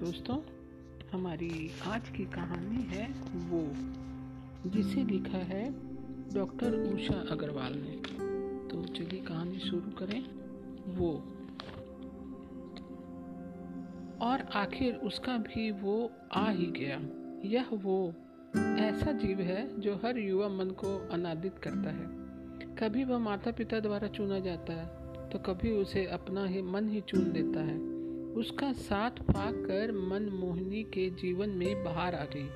दोस्तों, हमारी आज की कहानी है वो, जिसे लिखा है डॉक्टर उषा अग्रवाल ने। तो चलिए कहानी शुरू करें, वो। और आखिर उसका भी वो आ ही गया। यह वो, ऐसा जीव है जो हर युवा मन को अनादित करता है। कभी वह माता पिता द्वारा चुना जाता है तो कभी उसे अपना ही, मन ही चुन लेता है। उसका साथ पाकर मन मोहिनी के जीवन में बाहर आ गई।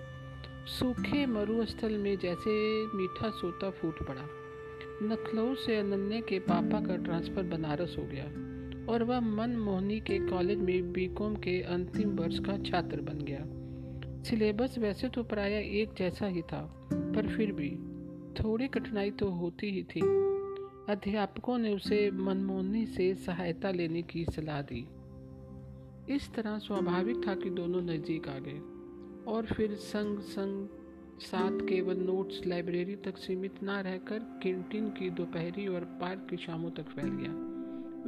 सूखे मरुस्थल में जैसे मीठा सोता फूट पड़ा। नखलऊ से अनन्या के पापा का ट्रांसफ़र बनारस हो गया और वह मन मोहनी के कॉलेज में बीकॉम के अंतिम वर्ष का छात्र बन गया। सिलेबस वैसे तो प्राय एक जैसा ही था, पर फिर भी थोड़ी कठिनाई तो होती ही थी। अध्यापकों ने उसे मनमोहनी से सहायता लेने की सलाह दी। इस तरह स्वाभाविक था कि दोनों नज़दीक आ गए और फिर संग संग साथ केवल नोट्स लाइब्रेरी तक सीमित ना रहकर कैंटीन की दोपहरी और पार्क की शामों तक फैल गया।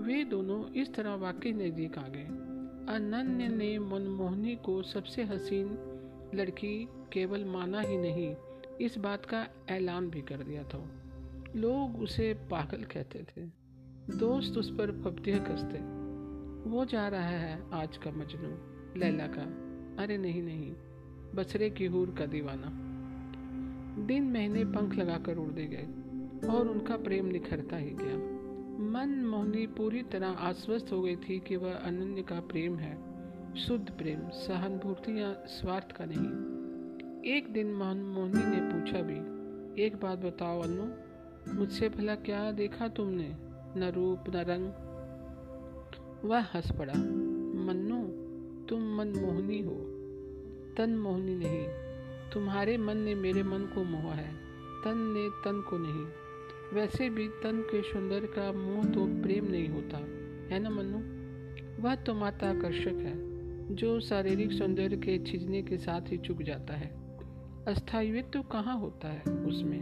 वे दोनों इस तरह वाकई नज़दीक आ गए। अनन्य ने मनमोहनी को सबसे हसीन लड़की केवल माना ही नहीं, इस बात का ऐलान भी कर दिया था। लोग उसे पागल कहते थे। दोस्त उस पर फब्तियाँ कसते वो जा रहा है आज का मजनू, लैला का। अरे नहीं नहीं बसरे की हूर का दीवाना। दिन महीने पंख लगाकर उड़ दे गए और उनका प्रेम निखरता ही गया। मन मोहनी पूरी तरह आश्वस्त हो गई थी कि वह अनन्य का प्रेम है, शुद्ध प्रेम सहानुभूति या स्वार्थ का नहीं। एक दिन मोहन मोहनी ने पूछा भी, एक बात बताओ अनु, मुझसे भला क्या देखा तुमने? न रूप, न रंग वह हंस पड़ा। मन्नू, तुम मनमोहनी हो। तन मोहनी नहीं। तुम्हारे मन ने मेरे मन को मोहा है। तन ने तन को नहीं। वैसे भी तन के सौंदर्य का मोह तो प्रेम नहीं होता, है ना मन्नू? वह तो माता आकर्षक है, जो शारीरिक सौंदर्य के छिजने के साथ ही चुक जाता है। अस्थायित्व तो कहाँ होता है उसमें?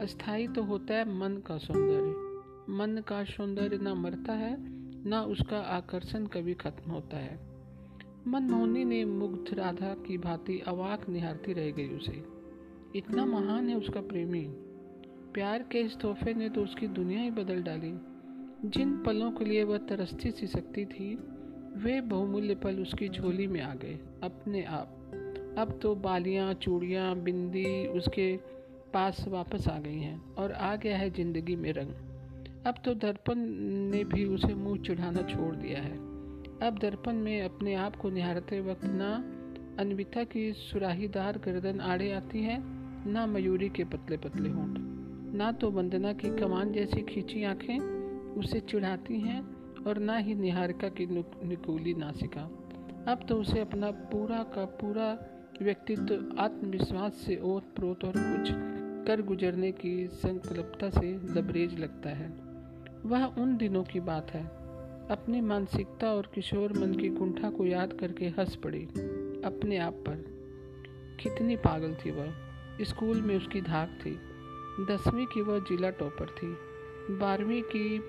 अस्थाई तो होता है मन का सौंदर्य। मन का सौंदर्य ना मरता है न उसका आकर्षण कभी खत्म होता है। मनमोहनी ने मुग्ध राधा की भांति अवाक निहारती रह गई उसे। इतना महान है उसका प्रेमी। प्यार के इस तोहफे ने तो उसकी दुनिया ही बदल डाली। जिन पलों के लिए वह तरसती सी सकती थी, वे बहुमूल्य पल उसकी झोली में आ गए, अपने आप। अब तो बालियाँ, चूड़ियाँ, बिंदी उसके पास वापस आ गई हैं और आ गया है ज़िंदगी में रंग। अब तो दर्पण ने भी उसे मुँह चढ़ाना छोड़ दिया है। अब दर्पण में अपने आप को निहारते वक्त ना अनविता की सुराहीदार गर्दन आड़े आती है, ना मयूरी के पतले पतले होंठ। ना तो वंदना की कमान जैसी खींची आँखें उसे चिढ़ाती हैं और ना ही निहारिका की निकूली नासिका। अब तो उसे अपना पूरा का पूरा व्यक्तित्व, आत्मविश्वास से ओत प्रोत और कुछ कर गुजरने की संकल्पता से लबरेज लगता है। वह उन दिनों की बात है। अपनी मानसिकता और किशोर मन की कुंठा को याद करके हंस पड़ी, अपने आप पर। कितनी पागल थी वह। स्कूल में उसकी धाक थी। दसवीं की वह जिला टॉपर थी। बारहवीं की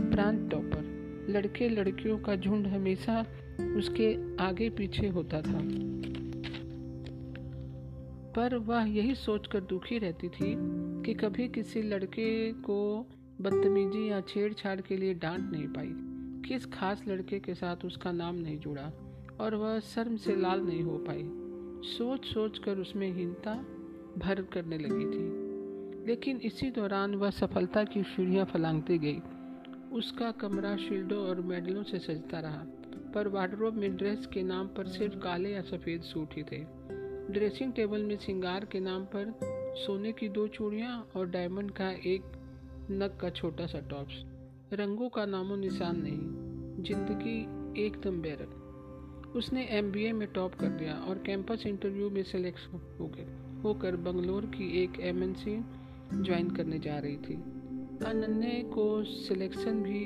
प्रांत टॉपर। लड़के लड़कियों का झुंड हमेशा उसके आगे पीछे होता था। पर वह यही सोचकर दुखी रहती थी कि कभी किसी लड़के को बदतमीजी या छेड़छाड़ के लिए डांट नहीं पाई। किस खास लड़के के साथ उसका नाम नहीं जुड़ा और वह शर्म से लाल नहीं हो पाई। सोच सोच कर उसमें हीनता भर करने लगी थी। लेकिन इसी दौरान वह सफलता की सीढ़ियाँ फलांगती गई। उसका कमरा शील्डों और मेडलों से सजता रहा, पर वार्ड्रोब में ड्रेस के नाम पर सिर्फ़ काले या सफ़ेद सूट ही थे। ड्रेसिंग टेबल में सिंगार के नाम पर सोने की दो चूड़ियाँ और डायमंड का एक नग का छोटा सा टॉप्स। रंगों का नामो निशान नहीं, ज़िंदगी एकदम बैरक उसने एमबीए में टॉप कर दिया और कैंपस इंटरव्यू में सेलेक्ट हो गए होकर बंगलोर की एक एमएनसी ज्वाइन करने जा रही थी। अनन्या को सिलेक्शन भी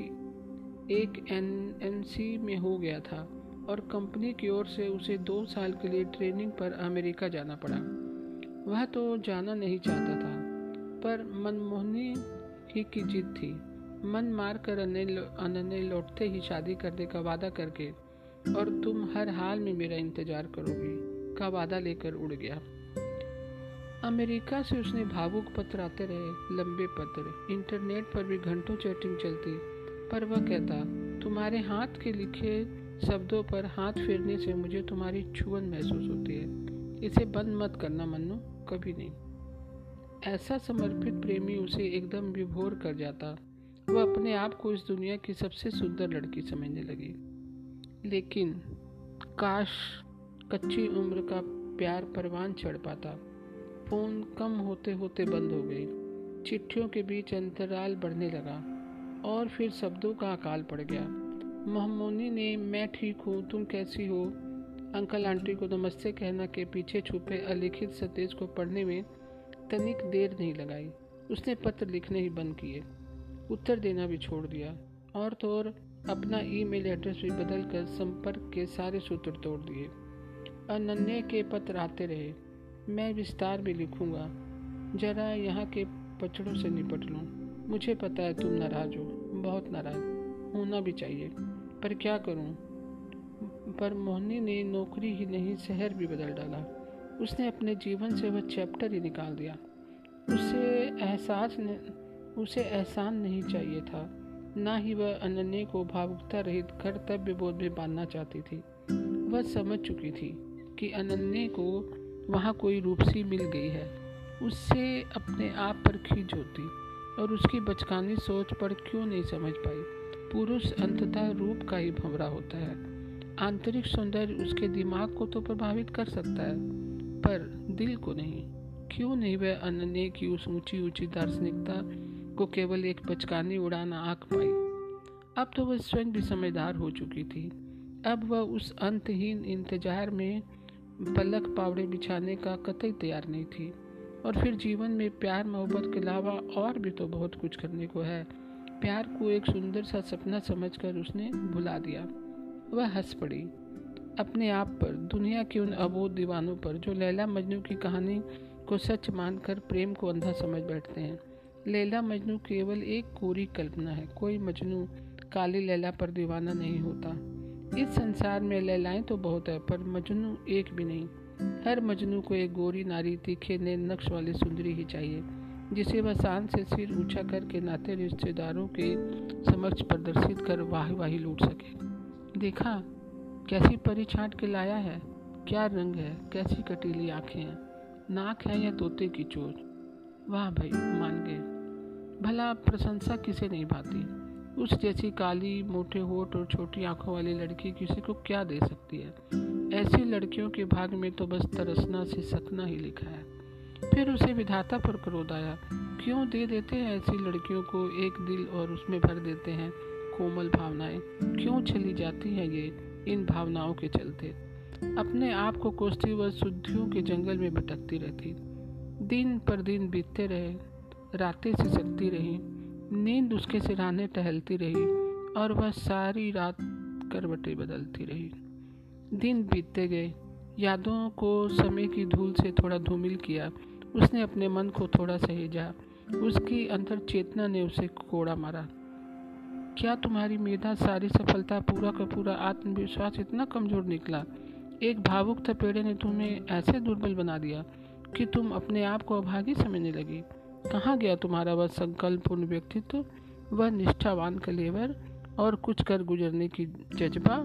एक एन में हो गया था और कंपनी की ओर से उसे दो साल के लिए ट्रेनिंग पर अमेरिका जाना पड़ा। वह तो जाना नहीं चाहता था, पर मनमोहनी ही की जिद थी। मन मार कर अनन्य लौटते ही शादी करने का वादा करके, और तुम हर हाल में मेरा इंतज़ार करोगी, का वादा लेकर उड़ गया। अमेरिका से उसने भावुक पत्र आते रहे, लंबे पत्र। इंटरनेट पर भी घंटों चैटिंग चलती, पर वह कहता, तुम्हारे हाथ के लिखे शब्दों पर हाथ फेरने से मुझे तुम्हारी छुअन महसूस होती है। इसे बंद मत करना मन्नू, कभी नहीं। ऐसा समर्पित प्रेमी उसे एकदम विभोर कर जाता। वह अपने आप को इस दुनिया की सबसे सुंदर लड़की समझने लगी। लेकिन काश कच्ची उम्र का प्यार परवान चढ़ पाता। फ़ोन कम होते होते बंद हो गई। चिट्ठियों के बीच अंतराल बढ़ने लगा और फिर शब्दों का अकाल पड़ गया। मोहमोनी ने, मैं ठीक हूँ, तुम कैसी हो? अंकल आंटी को नमस्ते कहना के पीछे छुपे अलिखित सतेज को पढ़ने में तनिक देर नहीं लगाई। उसने पत्र लिखने ही बंद किए। उत्तर देना भी छोड़ दिया। और तो और अपना ईमेल एड्रेस भी बदल कर संपर्क के सारे सूत्र तोड़ दिए। अनन्य के पत्र आते रहे। मैं विस्तार भी लिखूँगा। जरा यहाँ के पचड़ों से निपट लूँ। मुझे पता है तुम नाराज़ हो। बहुत नाराज़। होना भी चाहिए। पर क्या करूँ? पर मोहनी ने नौकरी ही नहीं, शहर भी बदल डाला। उसने अपने जीवन से वह चैप्टर ही निकाल दिया। उसे एहसास ने, उसे एहसान नहीं चाहिए था। ना ही वह अनन्य को भावुकता रहित कर्तव्य बोध में बांधना चाहती थी। वह समझ चुकी थी कि अनन्य को वहाँ कोई रूपसी मिल गई है। उससे अपने आप पर खींच होती और उसकी बचकानी सोच पर क्यों नहीं समझ पाई। पुरुष अंततः रूप का ही भंवरा होता है। आंतरिक सौंदर्य उसके दिमाग को तो प्रभावित कर सकता है। पर दिल को नहीं। क्यों नहीं वह अनन्य की उस ऊँची ऊँची दार्शनिकता को केवल एक बचकानी उड़ाना आँख पाई? अब तो वह स्वयं भी समझदार हो चुकी थी। अब वह उस अंतहीन इंतज़ार में पलक पावड़े बिछाने का कतई तैयार नहीं थी। और फिर जीवन में प्यार मोहब्बत के अलावा और भी तो बहुत कुछ करने को है। प्यार को एक सुंदर सा सपना समझकर उसने भुला दिया। वह हंस पड़ी। अपने आप पर, दुनिया के उन अबोध दीवानों पर, जो लैला मजनू की कहानी को सच मानकर प्रेम को अंधा समझ बैठते हैं। लैला मजनू केवल एक कोरी कल्पना है। कोई मजनू काली लैला पर दीवाना नहीं होता। इस संसार में लैलाएँ तो बहुत है, पर मजनू एक भी नहीं। हर मजनू को एक गोरी नारी तीखे ने नक्श वाली सुंदरी ही चाहिए, जिसे वह शान से सिर ऊँचा करके नाते रिश्तेदारों के समक्ष प्रदर्शित कर वाह वाही लूट सके। देखा कैसी परी छाट के लाया है? क्या रंग है? कैसी कटीली आँखें हैं? नाक है या तोते की चोट वाह भाई, मान गए। भला प्रशंसा किसे नहीं भाती? उस जैसी काली, मोटे होठ और छोटी आँखों वाली लड़की किसी को क्या दे सकती है? ऐसी लड़कियों के भाग में तो बस तरसना से सकना ही लिखा है। फिर उसे विधाता पर क्रोध आया। क्यों दे देते हैं ऐसी लड़कियों को? एक दिल और उसमें भर देते हैं कोमल भावनाएँ। क्यों चली जाती हैं ये? इन भावनाओं के चलते, अपने आप को कोसती व शुद्धियों के जंगल में भटकती रहती। दिन पर दिन बीतते रहे, रातें सिसकती रही, नींद उसके सिराने टहलती रही, और वह सारी रात करवटें बदलती रही। दिन बीतते गए, यादों को समय की धूल से थोड़ा धूमिल किया, उसने अपने मन को थोड़ा सहेजा, उसकी अंतर चेतना ने उसे कोड़ा मारा। क्या तुम्हारी मेधा सारी सफलता पूरा का पूरा आत्मविश्वास इतना कमज़ोर निकला? एक भावुक थपेड़े ने तुम्हें ऐसे दुर्बल बना दिया कि तुम अपने आप को अभागी समझने लगी। कहाँ गया तुम्हारा वह संकल्पपूर्ण व्यक्तित्व, वह निष्ठावान कलेवर और कुछ कर गुजरने की जज्बा?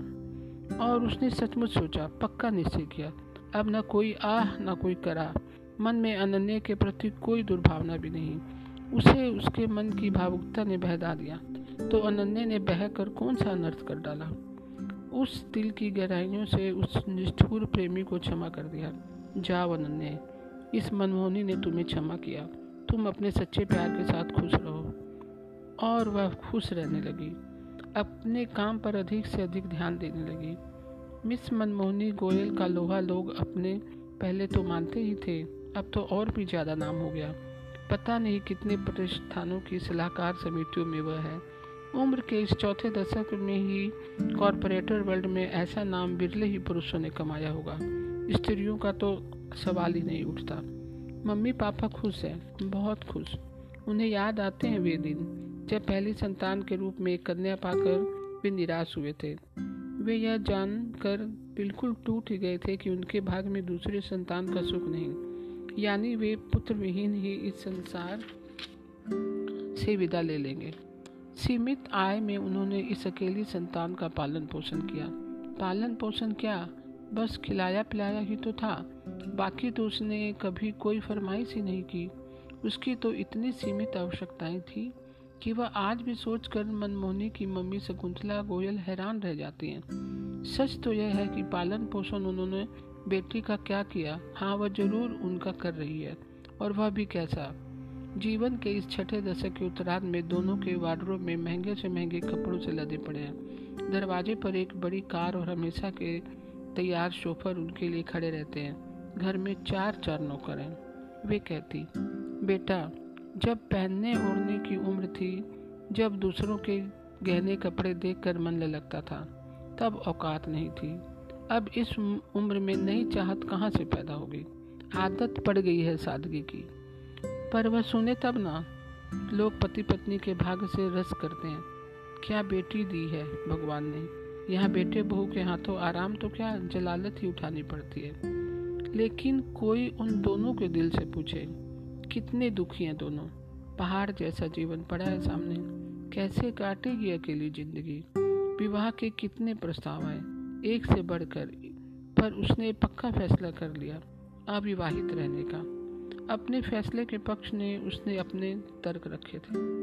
और उसने सचमुच सोचा, पक्का निश्चय किया, अब न कोई आह, न कोई करा। मन में अनन्या के प्रति कोई दुर्भावना भी नहीं। उसे उसके मन की भावुकता ने बहदा दिया। तो अनन्य ने बहकर कौन सा अनर्थ कर डाला? उस दिल की गहराइयों से उस निष्ठुर प्रेमी को क्षमा कर दिया। जाओ अनन्य, इस मनमोहनी ने तुम्हें क्षमा किया। तुम अपने सच्चे प्यार के साथ खुश रहो। और वह खुश रहने लगी। अपने काम पर अधिक से अधिक ध्यान देने लगी। मिस मनमोहनी गोयल का लोहा लोग अपने पहले तो मानते ही थे, अब तो और भी ज़्यादा नाम हो गया। पता नहीं कितने प्रतिष्ठानों की सलाहकार समितियों में वह है। उम्र के इस चौथे दशक में ही कॉरपोरेटर वर्ल्ड में ऐसा नाम बिरले ही पुरुषों ने कमाया होगा। स्त्रियों का तो सवाल ही नहीं उठता। मम्मी पापा खुश हैं, बहुत खुश। उन्हें याद आते हैं वे दिन, जब पहली संतान के रूप में कन्या पाकर वे निराश हुए थे। वे यह जानकर बिल्कुल टूट ही गए थे कि उनके भाग में दूसरे संतान का सुख नहीं। यानी वे पुत्र विहीन ही इस संसार से विदा ले लेंगे। सीमित आय में उन्होंने इस अकेली संतान का पालन पोषण किया। पालन पोषण क्या? बस खिलाया पिलाया ही तो था। बाकी तो उसने कभी कोई फरमाइश ही नहीं की। उसकी तो इतनी सीमित आवश्यकताएँ थी कि वह आज भी सोचकर मनमोहनी की मम्मी शकुंतला गोयल हैरान रह जाती हैं। सच तो यह है कि पालन पोषण उन्होंने बेटी का क्या किया? हाँ वह ज़रूर उनका कर रही है। और वह भी कैसा? जीवन के इस छठे दशक के उत्तरार्ध में दोनों के वार्डरोब में महँगे से महँगे कपड़ों से लदे पड़े हैं। दरवाजे पर एक बड़ी कार और हमेशा के तैयार शोफर उनके लिए खड़े रहते हैं। घर में चार चार नौकर हैं। वे कहती, बेटा, जब पहनने ओढ़ने की उम्र थी, जब दूसरों के गहने कपड़े देखकर मन लगता था, तब औकात नहीं थी। अब इस उम्र में नई चाहत कहाँ से पैदा होगी? आदत पड़ गई है सादगी की। पर वह सुने तब ना। लोग पति पत्नी के भाग्य से रस करते हैं। क्या बेटी दी है भगवान ने? यहाँ बेटे बहू के हाथों आराम तो क्या जलालत ही उठानी पड़ती है। लेकिन कोई उन दोनों के दिल से पूछे, कितने दुखी हैं दोनों? पहाड़ जैसा जीवन पड़ा है सामने। कैसे काटेगी अकेली ज़िंदगी? विवाह के कितने प्रस्ताव आए? एक से बढ़कर, पर उसने पक्का फैसला कर लिया, अविवाहित रहने का। अपने फैसले के पक्ष ने उसने अपने तर्क रखे थे।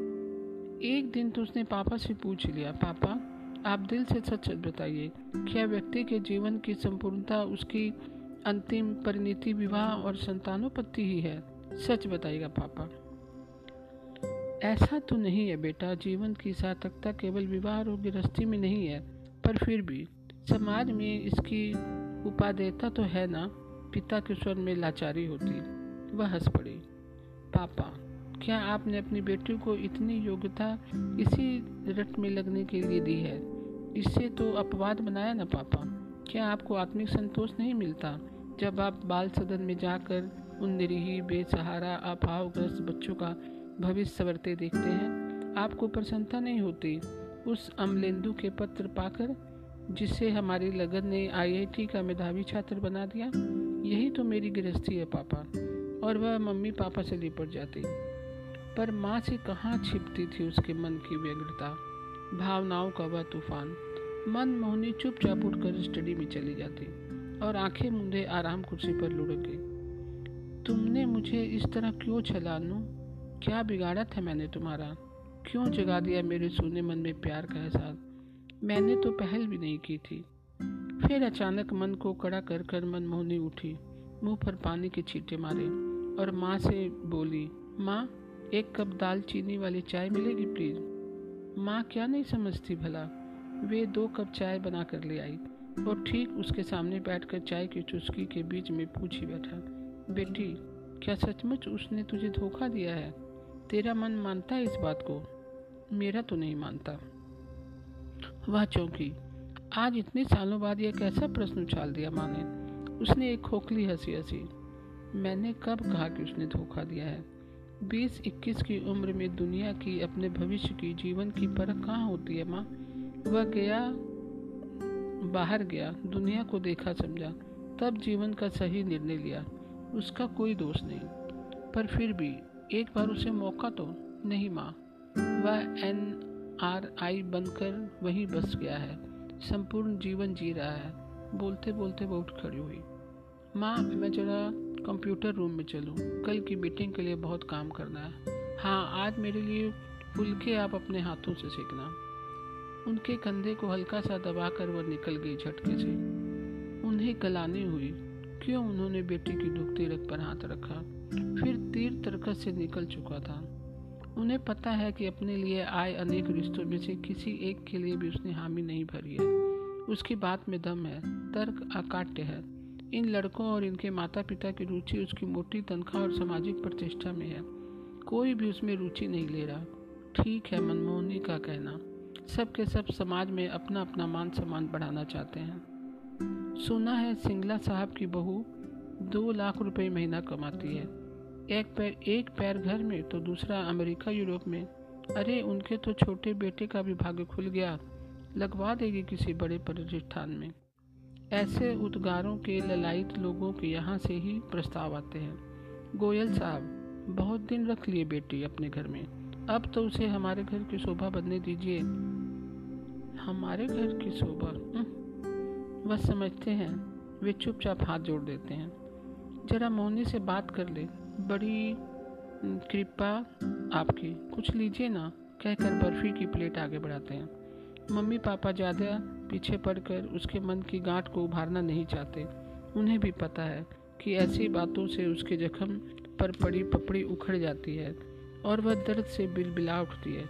एक दिन तो उसने पापा से पूछ लिया, पापा, आप दिल से सच सच बताइए, क्या व्यक्ति के जीवन की संपूर्णता उसकी अंतिम परिणति विवाह और संतानोपत्ति ही है? सच बताइएगा, पापा। ऐसा तो नहीं है बेटा, जीवन की सार्थकता केवल विवाह और गृहस्थी में नहीं है, पर फिर भी समाज में इसकी उपादेयता तो है ना? पिता के स्वर में लाचारी होती। वह हंस पड़ी। पापा, क्या आपने अपनी बेटी को इतनी योग्यता इसी रट में लगने के लिए दी है? इससे तो अपवाद बनाया ना, पापा। क्या आपको आत्मिक संतोष नहीं मिलता? जब आप बाल सदन में जाकर उन निरीही, बेसहारा, अभावग्रस्त बच्चों का भविष्य सवरते देखते हैं, आपको प्रसन्नता नहीं होती? उस अमलेंदु के पत्र पाकर, जिसे हमारी लगन ने आईआईटी का मेधावी छात्र बना दिया, यही तो मेरी गृहस्थी है, पापा। और वह मम्मी पापा से लिपट जाती। पर माँ से कहाँ छिपती थी उसके मन की व्यग्रता? भावनाओं का वह तूफ़ान। मन मोहनी चुपचाप उठकर स्टडी में चली जाती और आँखें मुंदे आराम कुर्सी पर लुढ़क। तुमने मुझे इस तरह क्यों छलानू? क्या बिगाड़ा था मैंने तुम्हारा? क्यों जगा दिया मेरे सोने मन में प्यार का एहसास? मैंने तो पहल भी नहीं की थी। फिर अचानक मन को कड़ा कर कर मनमोहनी उठी, मुँह पर पानी के छींटे मारे। और माँ से बोली, माँ, एक कप दाल चीनी वाली चाय मिलेगी प्लीज़ माँ क्या नहीं समझती भला। वे दो कप चाय बना कर ले आई और ठीक उसके सामने बैठकर चाय की चुस्की के बीच में पूछ ही बैठा, बेटी, क्या सचमुच उसने तुझे धोखा दिया है? तेरा मन मानता है इस बात को? मेरा तो नहीं मानता। वह, चौंकी, आज इतने सालों बाद यह कैसा प्रश्न उछाल दिया माँ ने? उसने एक खोखली हँसी हँसी मैंने कब कहा कि उसने धोखा दिया है? बीस इक्कीस की उम्र में दुनिया की अपने भविष्य की जीवन की परख कहाँ होती है, माँ? वह गया, बाहर गया, दुनिया को देखा, समझा। तब जीवन का सही निर्णय लिया। उसका कोई दोष नहीं। पर फिर भी, एक बार उसे मौका तो नहीं, माँ। वह एन आर आई बनकर वहीं बस गया है। संपूर्ण जीवन जी रहा है। बोलते बोलते वो उठ खड़ी हुई। माँ, मैं जरा कंप्यूटर रूम में चलूँ। कल की मीटिंग के लिए बहुत काम करना है। हाँ आज मेरे लिए फुलके आप अपने हाथों से सीखना उनके कंधे को हल्का सा दबाकर वह निकल गई झटके से। उन्हें गलानी हुई, क्यों उन्होंने बेटी की दुखती रख पर हाथ रखा? फिर तीर तरकस से निकल चुका था। उन्हें पता है कि अपने लिए आए अनेक रिश्तों में से किसी एक के लिए भी उसने हामी नहीं भरी है। उसकी बात में दम है, तर्क अकाट्य है। इन लड़कों और इनके माता पिता की रुचि उसकी मोटी तनख्वाह और सामाजिक प्रतिष्ठा में है। कोई भी उसमें रुचि नहीं ले रहा। ठीक है, मनमोहनी का कहना। सब के सब समाज में अपना अपना मान सम्मान बढ़ाना चाहते हैं। सुना है, सिंगला साहब की बहू दो लाख रुपए महीना कमाती है। एक पैर एक पैर घर में तो दूसरा अमेरिका, यूरोप में। अरे, उनके तो छोटे बेटे का भी भाग्य खुल गया। लगवा देगी किसी बड़े प्रतिष्ठान में। ऐसे उद्गारों के ललायत लोगों के यहाँ से ही प्रस्ताव आते हैं। गोयल साहब, बहुत दिन रख लिए बेटी अपने घर में। अब तो उसे हमारे घर की शोभा बनने दीजिए। हमारे घर की शोभा? बस समझते हैं। वे चुपचाप हाथ जोड़ देते हैं। जरा मोहनी से बात कर ले। बड़ी कृपा आपकी। कुछ लीजिए ना। कहकर बर्फ़ी की प्लेट आगे बढ़ाते हैं। मम्मी पापा ज़्यादा पीछे पड़कर उसके मन की गांठ को उभारना नहीं चाहते। उन्हें भी पता है कि ऐसी बातों से उसके जख्म पर पड़ी पपड़ी उखड़ जाती है और वह दर्द से बिलबिला उठती है।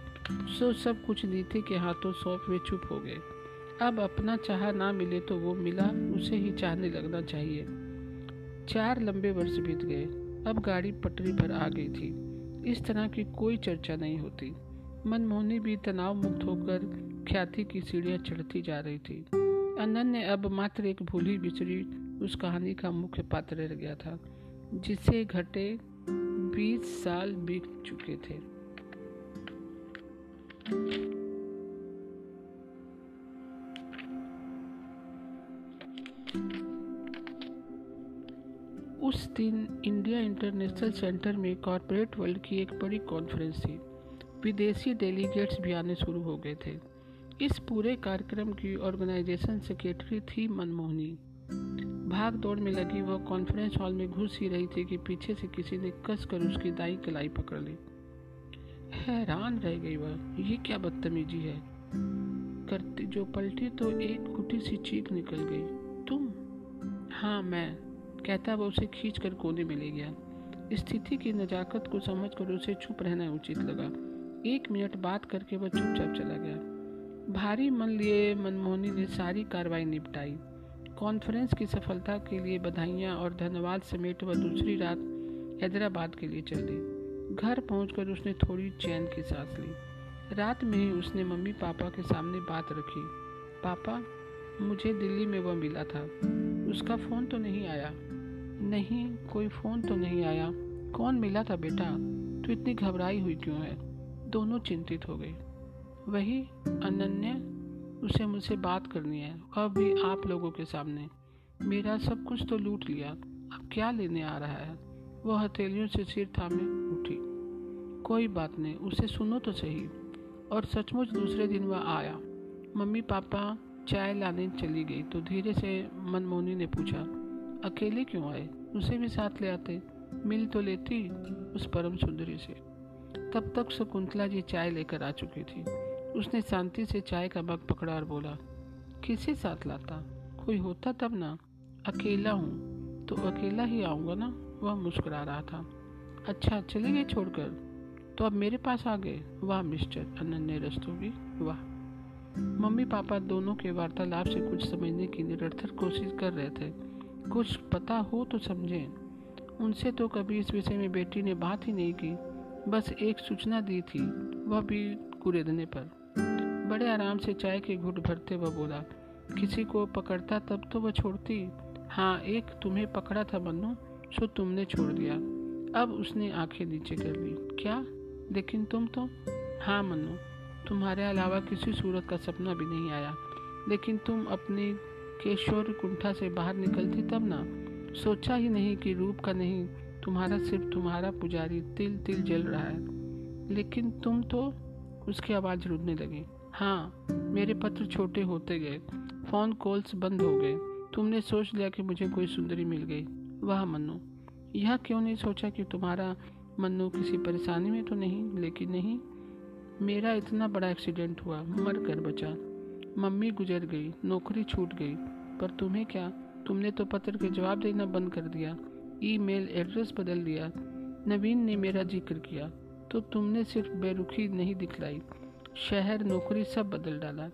सो सब कुछ नीति के हाथों सौंप वे चुप हो गए। अब अपना चाह ना मिले तो वो मिला, उसे ही चाहने लगना चाहिए। चार लंबे वर्ष बीत गए। अब गाड़ी पटरी पर आ गई थी। इस तरह की कोई चर्चा नहीं होती। मनमोहनी भी तनाव मुक्त होकर ख्याति की सीढ़ियाँ चढ़ती जा रही थी। अनन्य अब मात्र एक भूली बिछड़ी उस कहानी का मुख्य पात्र रह गया था, जिसे घटे बीस साल बीत चुके थे। उस दिन इंडिया इंटरनेशनल सेंटर में कॉरपोरेट वर्ल्ड की एक बड़ी कॉन्फ्रेंस थी। विदेशी डेलीगेट्स भी आने शुरू हो गए थे। इस पूरे कार्यक्रम की ऑर्गेनाइजेशन सेक्रेटरी थी मनमोहनी। भाग दौड़ में लगी वह कॉन्फ्रेंस हॉल में घुस ही रही थी कि पीछे से किसी ने कस कर उसकी दाई कलाई पकड़ ली। हैरान रह गई वह, ये क्या बदतमीजी है? करती जो पलटी तो एक कुटी सी चीख निकल गई। तुम? हाँ मैं। कहता वह उसे खींच कर कोने में ले गया। स्थिति की नजाकत को समझकर उसे चुप रहना उचित लगा। एक मिनट बात करके वह चुपचाप चला गया। भारी मन लिए मनमोहनी ने सारी कार्रवाई निपटाई। कॉन्फ्रेंस की सफलता के लिए बधाइयाँ और धन्यवाद समेट वह दूसरी रात हैदराबाद के लिए चल। दी घर पहुंचकर उसने थोड़ी चैन की सांस ली। रात में ही उसने मम्मी पापा के सामने बात रखी। पापा, मुझे दिल्ली में वह मिला था। उसका फ़ोन तो नहीं आया। नहीं, कोई फ़ोन तो नहीं आया। कौन मिला था बेटा? तू इतनी घबराई हुई क्यों है? दोनों चिंतित हो गए। वही अनन्य, उसे मुझसे बात करनी है वह भी आप लोगों के सामने। मेरा सब कुछ तो लूट लिया। अब क्या लेने आ रहा है? वह हथेलियों से सिर थामे उठी। कोई बात नहीं, उसे सुनो तो सही। और सचमुच दूसरे दिन वह आया। मम्मी, पापा, चाय लाने चली गई तो धीरे से मनमोनी ने पूछा, अकेले क्यों आए? उसे भी साथ ले आते। मिल तो लेती उस परम सुंदरी से। तब तक शकुंतला जी चाय लेकर आ चुकी थी। उसने शांति से चाय का मग पकड़ा और बोला, किसे साथ लाता? कोई होता तब ना? अकेला हूँ तो अकेला ही आऊँगा ना? वह मुस्कुरा रहा था। अच्छा चले गए छोड़कर? तो अब मेरे पास आ गए? वाह, मिस्टर अनन्य रस्तोगी, वाह! मम्मी पापा दोनों के वार्तालाप से कुछ समझने की निरर्थक कोशिश कर रहे थे। कुछ पता हो तो समझें। उनसे तो कभी इस विषय में बेटी ने बात ही नहीं की। बस एक सूचना दी थी, वह भी कुरेदने पर। बड़े आराम से चाय के घुट भरते वह बोला, किसी को पकड़ता तब तो वह छोड़ती? हाँ एक तुम्हें पकड़ा था मनु सो तुमने छोड़ दिया। अब उसने आँखें नीचे कर ली। क्या? लेकिन तुम तो? हाँ मनु तुम्हारे अलावा किसी सूरत का सपना भी नहीं आया। लेकिन तुम अपनी केशोर कुंठा से बाहर निकलती तब ना? सोचा ही नहीं कि रूप का नहीं तुम्हारा सिर्फ़ तुम्हारा पुजारी, तिल तिल जल रहा है। लेकिन तुम तो उसकी आवाज़ रुदने लगी। हाँ मेरे पत्र छोटे होते गए। फ़ोन कॉल्स बंद हो गए। तुमने सोच लिया कि मुझे कोई सुंदरी मिल गई। वाह, मन्नू। यह क्यों नहीं सोचा कि तुम्हारा मन्नू किसी परेशानी में तो नहीं, लेकिन नहीं, मेरा इतना बड़ा एक्सीडेंट हुआ मर कर बचा। मम्मी गुजर गई, नौकरी छूट गई। पर तुम्हें क्या? तुमने तो पत्र के जवाब देना बंद कर दिया। ईमेल एड्रेस बदल दिया। नवीन ने मेरा ज़िक्र किया तो तुमने सिर्फ़ बेरुखी नहीं दिखलाई। शहर, नौकरी सब बदल डाला।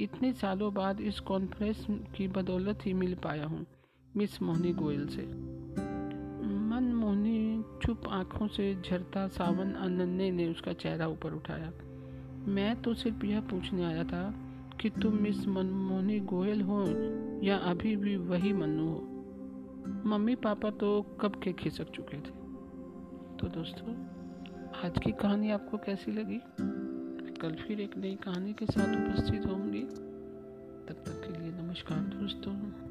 इतने सालों बाद इस कॉन्फ्रेंस की बदौलत ही मिल पाया हूँ, मिस मोहनी गोयल से। मन मोहनी चुप आँखों से झरता सावन अनन्य ने उसका चेहरा ऊपर उठाया। मैं तो सिर्फ़ यह पूछने आया था कि तुम मिस मनमोहनी गोयल हो या अभी भी वही मन्नू हो? मम्मी पापा तो कब के खिसक चुके थे। तो दोस्तों, आज की कहानी आपको कैसी लगी? कल फिर एक नई कहानी के साथ उपस्थित होंगी। तब तक के लिए नमस्कार दोस्तों।